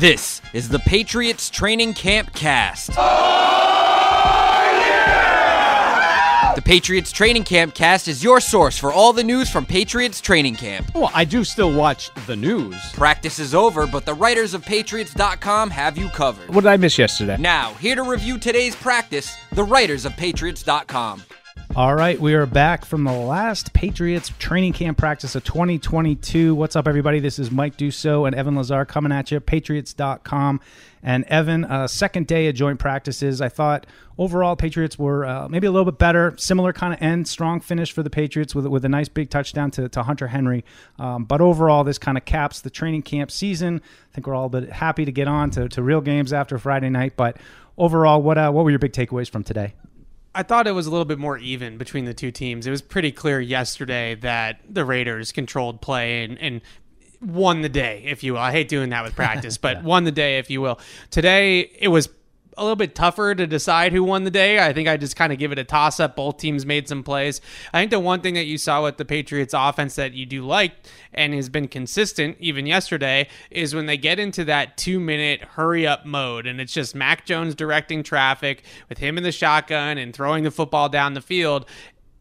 This is the Patriots Training Camp Cast. Oh, the Patriots Training Camp Cast is your source for all the news from Patriots Training Camp. Well, I do still watch the news. Practice is over, but the writers of Patriots.com have you covered. What did I miss yesterday? Now, here to review today's practice, the writers of Patriots.com. All right, we are back from the last Patriots training camp practice of 2022. What's up, everybody? This is Mike Dussault and Evan Lazar coming at you, Patriots.com. And Evan, uh, second day of joint practices. I thought overall Patriots were uh, maybe a little bit better, similar kind of end, strong finish for the Patriots with with a nice big touchdown to, to Hunter Henry. Um, but overall, this kind of caps the training camp season. I think we're all a bit happy to get on to, to real games after Friday night. But overall, what uh, what were your big takeaways from today? I thought it was a little bit more even between the two teams. It was pretty clear yesterday that the Raiders controlled play and, and won the day, if you will. I hate doing that with practice, but yeah. won the day, if you will. Today, it was a little bit tougher to decide who won the day. I think I just kind of give it a toss up. Both teams made some plays. I think the one thing that you saw with the Patriots offense that you do like and has been consistent even yesterday is when they get into that two minute hurry up mode and it's just Mac Jones directing traffic with him in the shotgun and throwing the football down the field.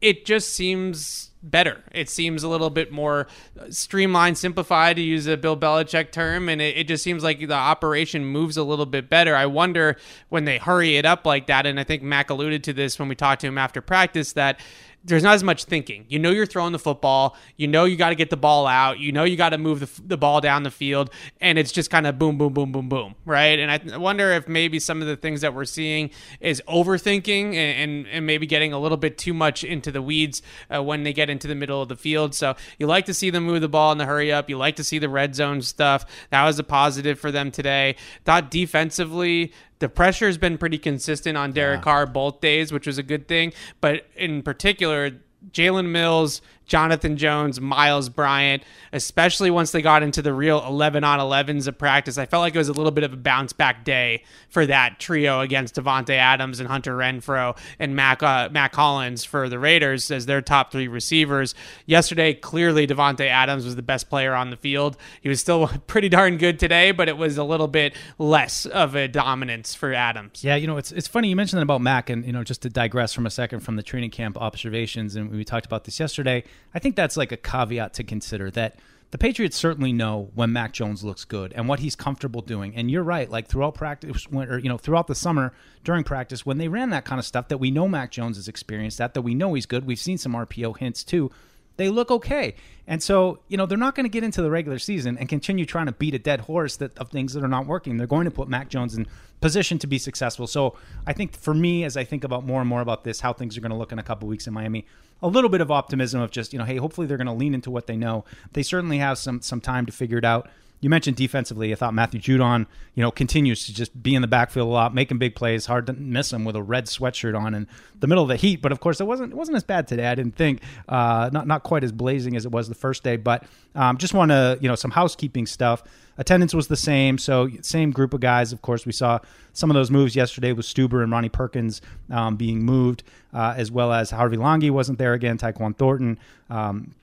It just seems better. It seems a little bit more uh, streamlined, simplified, to use a Bill Belichick term, and it, it, just seems like the operation moves a little bit better. I wonder when they hurry it up like that, and I think Mac alluded to this when we talked to him after practice that there's not as much thinking. You know you're throwing the football. You know you got to get the ball out. You know you got to move the, the ball down the field, and it's just kind of boom, boom, boom, boom, boom, right? And I wonder if maybe some of the things that we're seeing is overthinking and and, and maybe getting a little bit too much into the weeds uh, when they get into the middle of the field. So you like to see them move the ball in the hurry up. You like to see the red zone stuff. That was a positive for them today. Thought defensively the pressure has been pretty consistent on Derek yeah. Carr both days, which was a good thing. But in particular, Jalen Mills, Jonathan Jones, Miles Bryant, especially once they got into the real 11 on 11s of practice. I felt like it was a little bit of a bounce back day for that trio against Davante Adams and Hunter Renfrow and Mac, uh, Mack Hollins for the Raiders as their top three receivers. Yesterday, clearly Davante Adams was the best player on the field. He was still pretty darn good today, but it was a little bit less of a dominance for Adams. Yeah, you know, it's it's funny you mentioned that about Mac, and you know, just to digress from a second from the training camp observations, and we talked about this yesterday. I think that's like a caveat to consider that the Patriots certainly know when Mac Jones looks good and what he's comfortable doing. And you're right, like throughout practice, when, or you know, throughout the summer during practice, when they ran that kind of stuff that we know Mac Jones has experienced, that that we know he's good. We've seen some RPO hints too they look okay. And so, you know, they're not going to get into the regular season and continue trying to beat a dead horse that of things that are not working. They're going to put Mac Jones in position to be successful. So, I think for me as I think about more and more about this, how things are going to look in a couple weeks in Miami, a little bit of optimism of just, you know, hey, hopefully they're going to lean into what they know. They certainly have some some time to figure it out you mentioned defensively. I thought Matthew Judon, you know, continues to just be in the backfield a lot, making big plays. Hard to miss him with a red sweatshirt on in the middle of the heat. But of course, it wasn't it wasn't as bad today. I didn't think uh, not not quite as blazing as it was the first day. But um, just want to you know some housekeeping stuff. Attendance was the same, so same group of guys. Of course, we saw some of those moves yesterday with Stueber and Ronnie Perkins um, being moved, uh, as well as Harvey Langi wasn't there again. Tyquan Thornton. Um,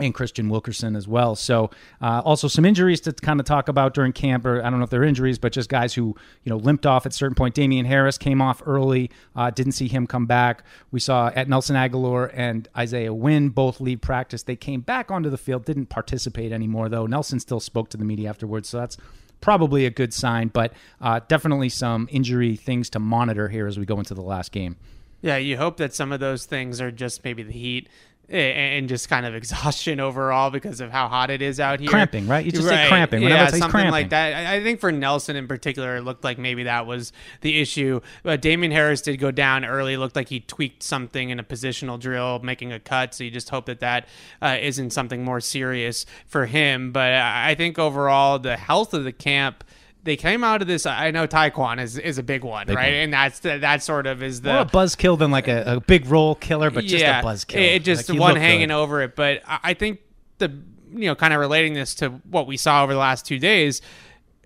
and Kristian Wilkerson as well. So uh, also some injuries to kind of talk about during camp, or I don't know if they're injuries, but just guys who you know limped off at certain point. Damien Harris came off early, uh, didn't see him come back. We saw at Nelson Agholor and Isaiah Wynn both leave practice. They came back onto the field, didn't participate anymore though. Nelson still spoke to the media afterwards, so that's probably a good sign. But uh, definitely some injury things to monitor here as we go into the last game. Yeah, you hope that some of those things are just maybe the heat and just kind of exhaustion overall because of how hot it is out here. Cramping, right? You just right. say cramping. Whenever yeah, something cramping. like that. I think for Nelson in particular, it looked like maybe that was the issue. But Damien Harris did go down early. It looked like he tweaked something in a positional drill, making a cut. So you just hope that that uh, not something more serious for him. But I think overall, the health of the camp – they came out of this. I know Tyquan is, is a big one, big right? One. And that's the, that sort of is the more a buzzkill than like a, a, big role killer, but just yeah, a buzzkill. It just like one hanging good. over it. But I think the you know kind of relating this to what we saw over the last two days.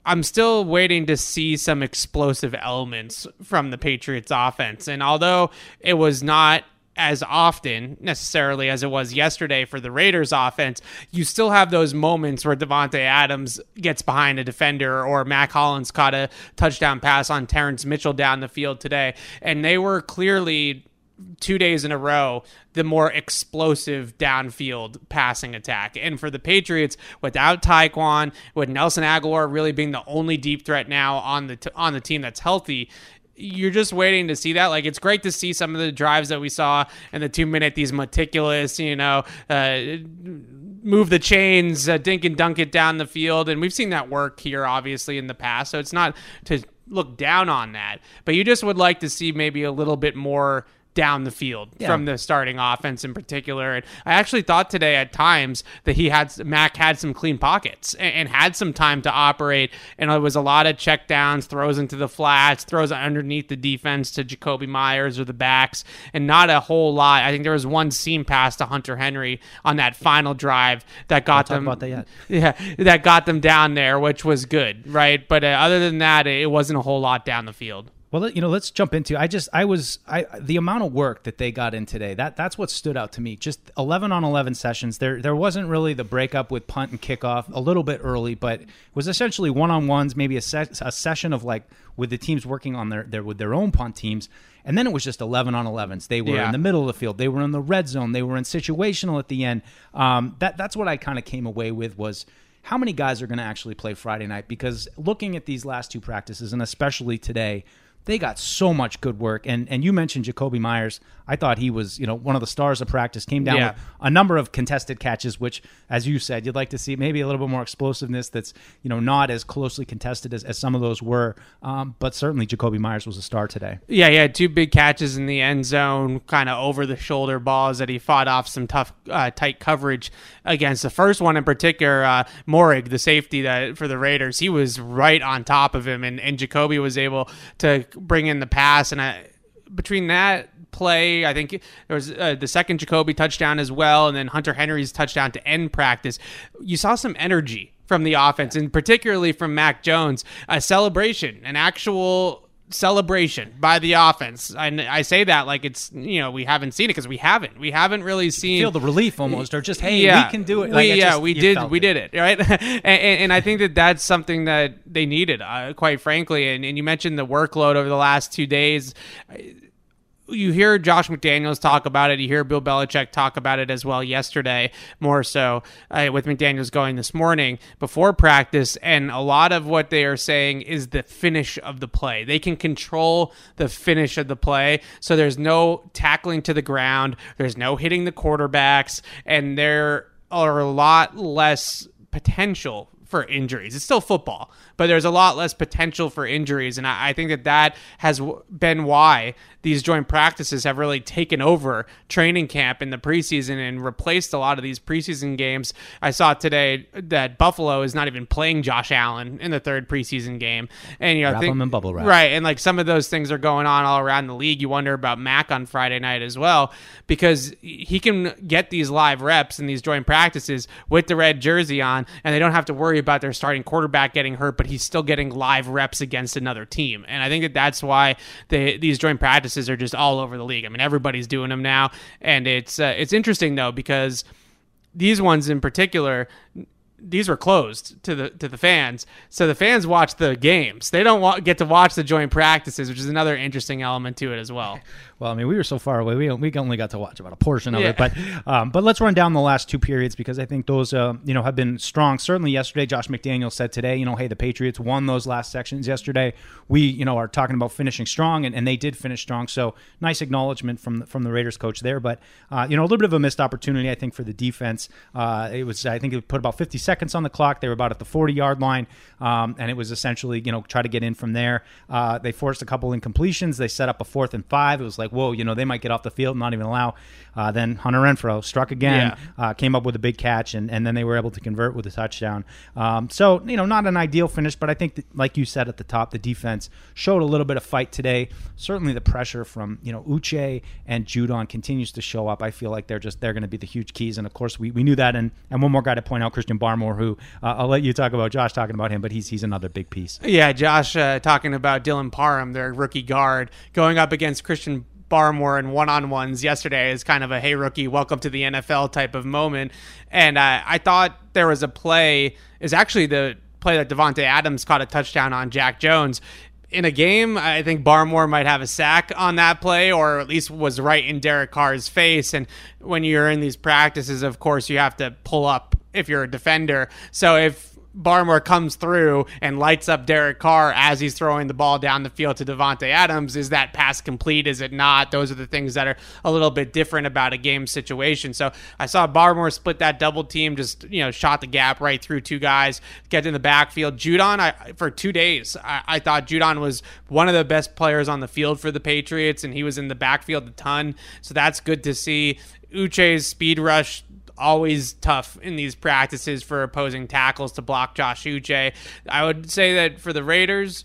I'm still waiting to see some explosive elements from the Patriots offense. And although it was not as often necessarily as it was yesterday for the Raiders offense, you still have those moments where Davante Adams gets behind a defender or Mack Hollins caught a touchdown pass on Terrance Mitchell down the field today. And they were clearly two days in a row the more explosive downfield passing attack. And for the Patriots, without Tyquan, with Nelson Agholor really being the only deep threat now on the t- on the team that's healthy, you're just waiting to see that. Like it's great to see some of the drives that we saw in the two minute, these meticulous, you know, uh, move the chains, uh, dink and dunk it down the field, and we've seen that work here, obviously, in the past. So it's not to look down on that, but you just would like to see maybe a little bit more down the field Yeah. from the starting offense in particular. And I actually thought today at times that he had Mac had some clean pockets and, and had some time to operate. And it was a lot of check downs, throws into the flats, throws underneath the defense to Jakobi Meyers or the backs, and not a whole lot. I think there was one seam pass to Hunter Henry on that final drive that got them about that yet. yeah, that got them down there, which was good, right? But uh, other than that, it wasn't a whole lot down the field. Well, you know, let's jump into. I just, I was, I the amount of work that they got in today. That that's what stood out to me. Just eleven on eleven sessions. There, there wasn't really the breakup with punt and kickoff. A little bit early, but it was essentially one on ones. Maybe a, se- a session of like with the teams working on their, their with their own punt teams. And then it was just 11 on 11s. They were Yeah. in the middle of the field. They were in the red zone. They were in situational at the end. Um, that that's what I kind of came away with was how many guys are going to actually play Friday night? Because looking at these last two practices, and especially today, they got so much good work. And and you mentioned Jakobi Meyers. I thought he was, you know, one of the stars of practice. Came down Yeah. with a number of contested catches, which, as you said, you'd like to see maybe a little bit more explosiveness. That's you know not as closely contested as, as some of those were. Um, but certainly Jakobi Meyers was a star today. Yeah, he had two big catches in the end zone, kind of over the shoulder balls that he fought off some tough, uh, tight coverage against. The first one in particular, uh, Moehrig, the safety that for the Raiders, he was right on top of him, and, and Jakobi was able to bring in the pass. And I, between that play, I think there was uh, the second Jakobi touchdown as well, and then Hunter Henry's touchdown to end practice. You saw some energy from the offense, and particularly from Mac Jones, a celebration, an actual celebration by the offense. And I say that like it's you know we haven't seen it because we haven't. We haven't really seen Feel the relief almost, or just hey, yeah, we can do it. We, Like, it yeah, just- we did. We it. did it right, and, and, and I think that that's something that they needed, uh, quite frankly. And, and you mentioned the workload over the last two days. You hear Josh McDaniels talk about it. You hear Bill Belichick talk about it as well yesterday, more so uh, with McDaniels going this morning before practice. And a lot of what they are saying is the finish of the play. They can control the finish of the play. So there's no tackling to the ground, there's no hitting the quarterbacks, and there are a lot less potential for injuries. It's still football, but there's a lot less potential for injuries. And I, I think that that has w- been why these joint practices have really taken over training camp in the preseason and replaced a lot of these preseason games. I saw today that Buffalo is not even playing Josh Allen in the third preseason game. And, you know, Wrap think, in bubble wrap. Right. And like some of those things are going on all around the league. You wonder about Mac on Friday night as well, because he can get these live reps and these joint practices with the red jersey on, and they don't have to worry about their starting quarterback getting hurt, but he's still getting live reps against another team. And I think that that's why they, these joint practices are just all over the league. I mean, everybody's doing them now. And it's, uh, it's interesting though, because these ones in particular these were closed to the to the fans so the fans watch the games they don't wa- get to watch the joint practices which is another interesting element to it as well Well, I mean, we were so far away. We we only got to watch about a portion of Yeah. it, but um, but let's run down the last two periods because I think those uh, you know have been strong. Certainly yesterday, Josh McDaniel said today, you know, hey, the Patriots won those last sections yesterday. We you know are talking about finishing strong, and, and they did finish strong. So nice acknowledgement from the, from the Raiders coach there. But uh, you know, a little bit of a missed opportunity, I think, for the defense. Uh, it was I think it put about 50 seconds on the clock. They were about at the 40 yard line, um, and it was essentially you know try to get in from there. Uh, they forced a couple incompletions. They set up a fourth and five. It was like whoa, you know, they might get off the field and not even allow. Uh, then Hunter Renfrow struck again, uh, came up with a big catch, and, and then they were able to convert with a touchdown. Um, so you know, not an ideal finish, but I think that, like you said at the top, the defense showed a little bit of fight today. Certainly, the pressure from you know Uche and Judon continues to show up. I feel like they're just they're going to be the huge keys, and of course we, we knew that. And and one more guy to point out, Christian Barmore, who uh, I'll let you talk about. Josh talking about him, but he's he's another big piece. yeah josh uh, talking about dylan parham their rookie guard going up against christian Barmore in one on ones yesterday is kind of a hey rookie, welcome to the NFL type of moment. And uh, I thought there was a play is actually the play that Davante Adams caught a touchdown on Jack Jones in a game, I think Barmore might have a sack on that play, or at least was right in Derek Carr's face. And when you're in these practices, of course, you have to pull up if you're a defender. So if Barmore comes through and lights up Derek Carr as he's throwing the ball down the field to Davante Adams. Is that pass complete? Is it not? Those are the things that are a little bit different about a game situation. So I saw Barmore split that double team, just you know, shot the gap right through two guys, get in the backfield. Judon, I, for two days, I, I thought Judon was one of the best players on the field for the Patriots, and he was in the backfield a ton. So that's good to see. Uche's speed rush always tough in these practices for opposing tackles to block Josh Uche. I would say that for the Raiders,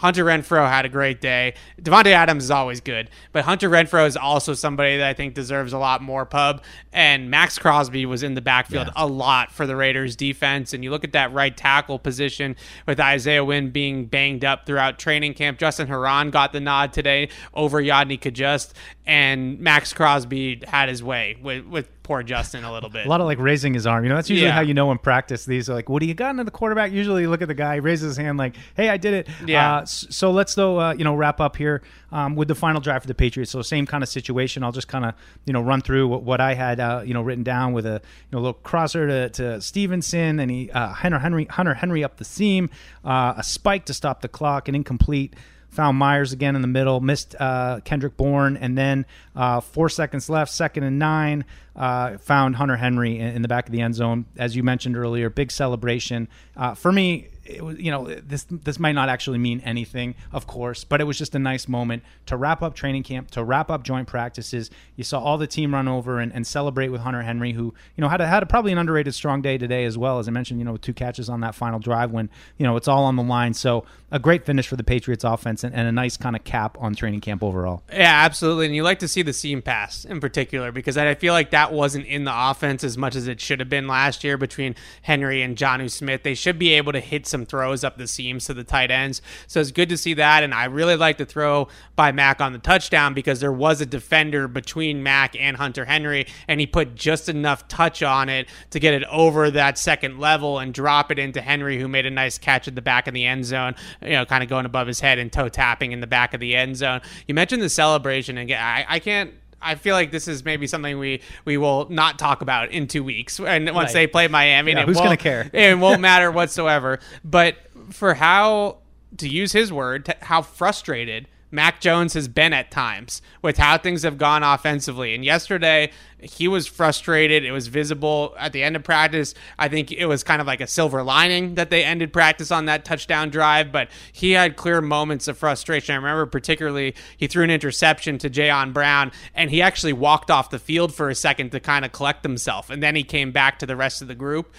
Hunter Renfrow had a great day. Davante Adams is always good, but Hunter Renfrow is also somebody that I think deserves a lot more pub. And Maxx Crosby was in the backfield yeah. a lot for the Raiders defense. And you look at that right tackle position with Isaiah Wynn being banged up throughout training camp. Justin Herron got the nod today over Yodny Cajuste, and Maxx Crosby had his way with, with poor Justin a little bit. A lot of like raising his arm. You know, that's usually yeah. how you know in practice. These are like, what do you got into the quarterback? Usually, you look at the guy, he raises his hand, like, "Hey, I did it." Yeah. Uh, so let's though, uh, you know, wrap up here um, with the final drive for the Patriots. So same kind of situation. I'll just kind of you know run through what, what I had uh, you know written down with a you know little crosser to, to Stevenson and he uh, Hunter Henry Hunter Henry up the seam, uh, a spike to stop the clock, and incomplete found Meyers again in the middle, missed uh, Kendrick Bourne, and then uh, four seconds left, second and nine, uh, found Hunter Henry in, in, the back of the end zone. As you mentioned earlier, big celebration. Uh, for me, it was, you know, this this might not actually mean anything, of course, but it was just a nice moment to wrap up training camp, to wrap up joint practices. You saw all the team run over and, and celebrate with Hunter Henry, who you know had a, had a, probably an underrated strong day today as well. As I mentioned, you know, two catches on that final drive when you know it's all on the line. So a great finish for the Patriots offense and, and a nice kind of cap on training camp overall. Yeah, absolutely. And you like to see the seam pass in particular because I feel like that wasn't in the offense as much as it should have been last year between Henry and Jonnu Smith. They should be able to hit some throws up the seams to the tight ends. So it's good to see that. And I really like the throw by Mack on the touchdown because there was a defender between Mack and Hunter Henry, and he put just enough touch on it to get it over that second level and drop it into Henry, who made a nice catch at the back of the end zone, you know, kind of going above his head and toe tapping in the back of the end zone. You mentioned the celebration, and I, I can't I feel like this is maybe something we we will not talk about in two weeks. And once right. they play Miami, yeah, who's going to care? It won't matter whatsoever. But for how to use his word, how frustrated Mac Jones has been at times with how things have gone offensively. And yesterday, he was frustrated. It was visible at the end of practice. I think it was kind of like a silver lining that they ended practice on that touchdown drive, but he had clear moments of frustration. I remember particularly he threw an interception to Jayon Brown, and he actually walked off the field for a second to kind of collect himself, and then he came back to the rest of the group.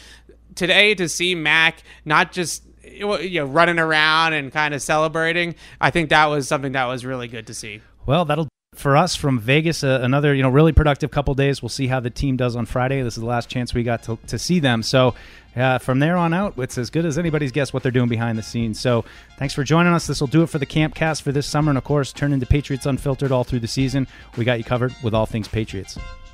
Today, to see Mac not just you know running around and kind of celebrating. I think that was something that was really good to see. Well, that'll for us from Vegas, uh, another you know really productive couple days. We'll see how the team does on Friday. This is the last chance we got to, to see them. So uh, from there on out, it's as good as anybody's guess what they're doing behind the scenes. So thanks for joining us. This will do it for the Camp Cast for this summer, and of course, turn into Patriots Unfiltered all through the season. We got you covered with all things Patriots.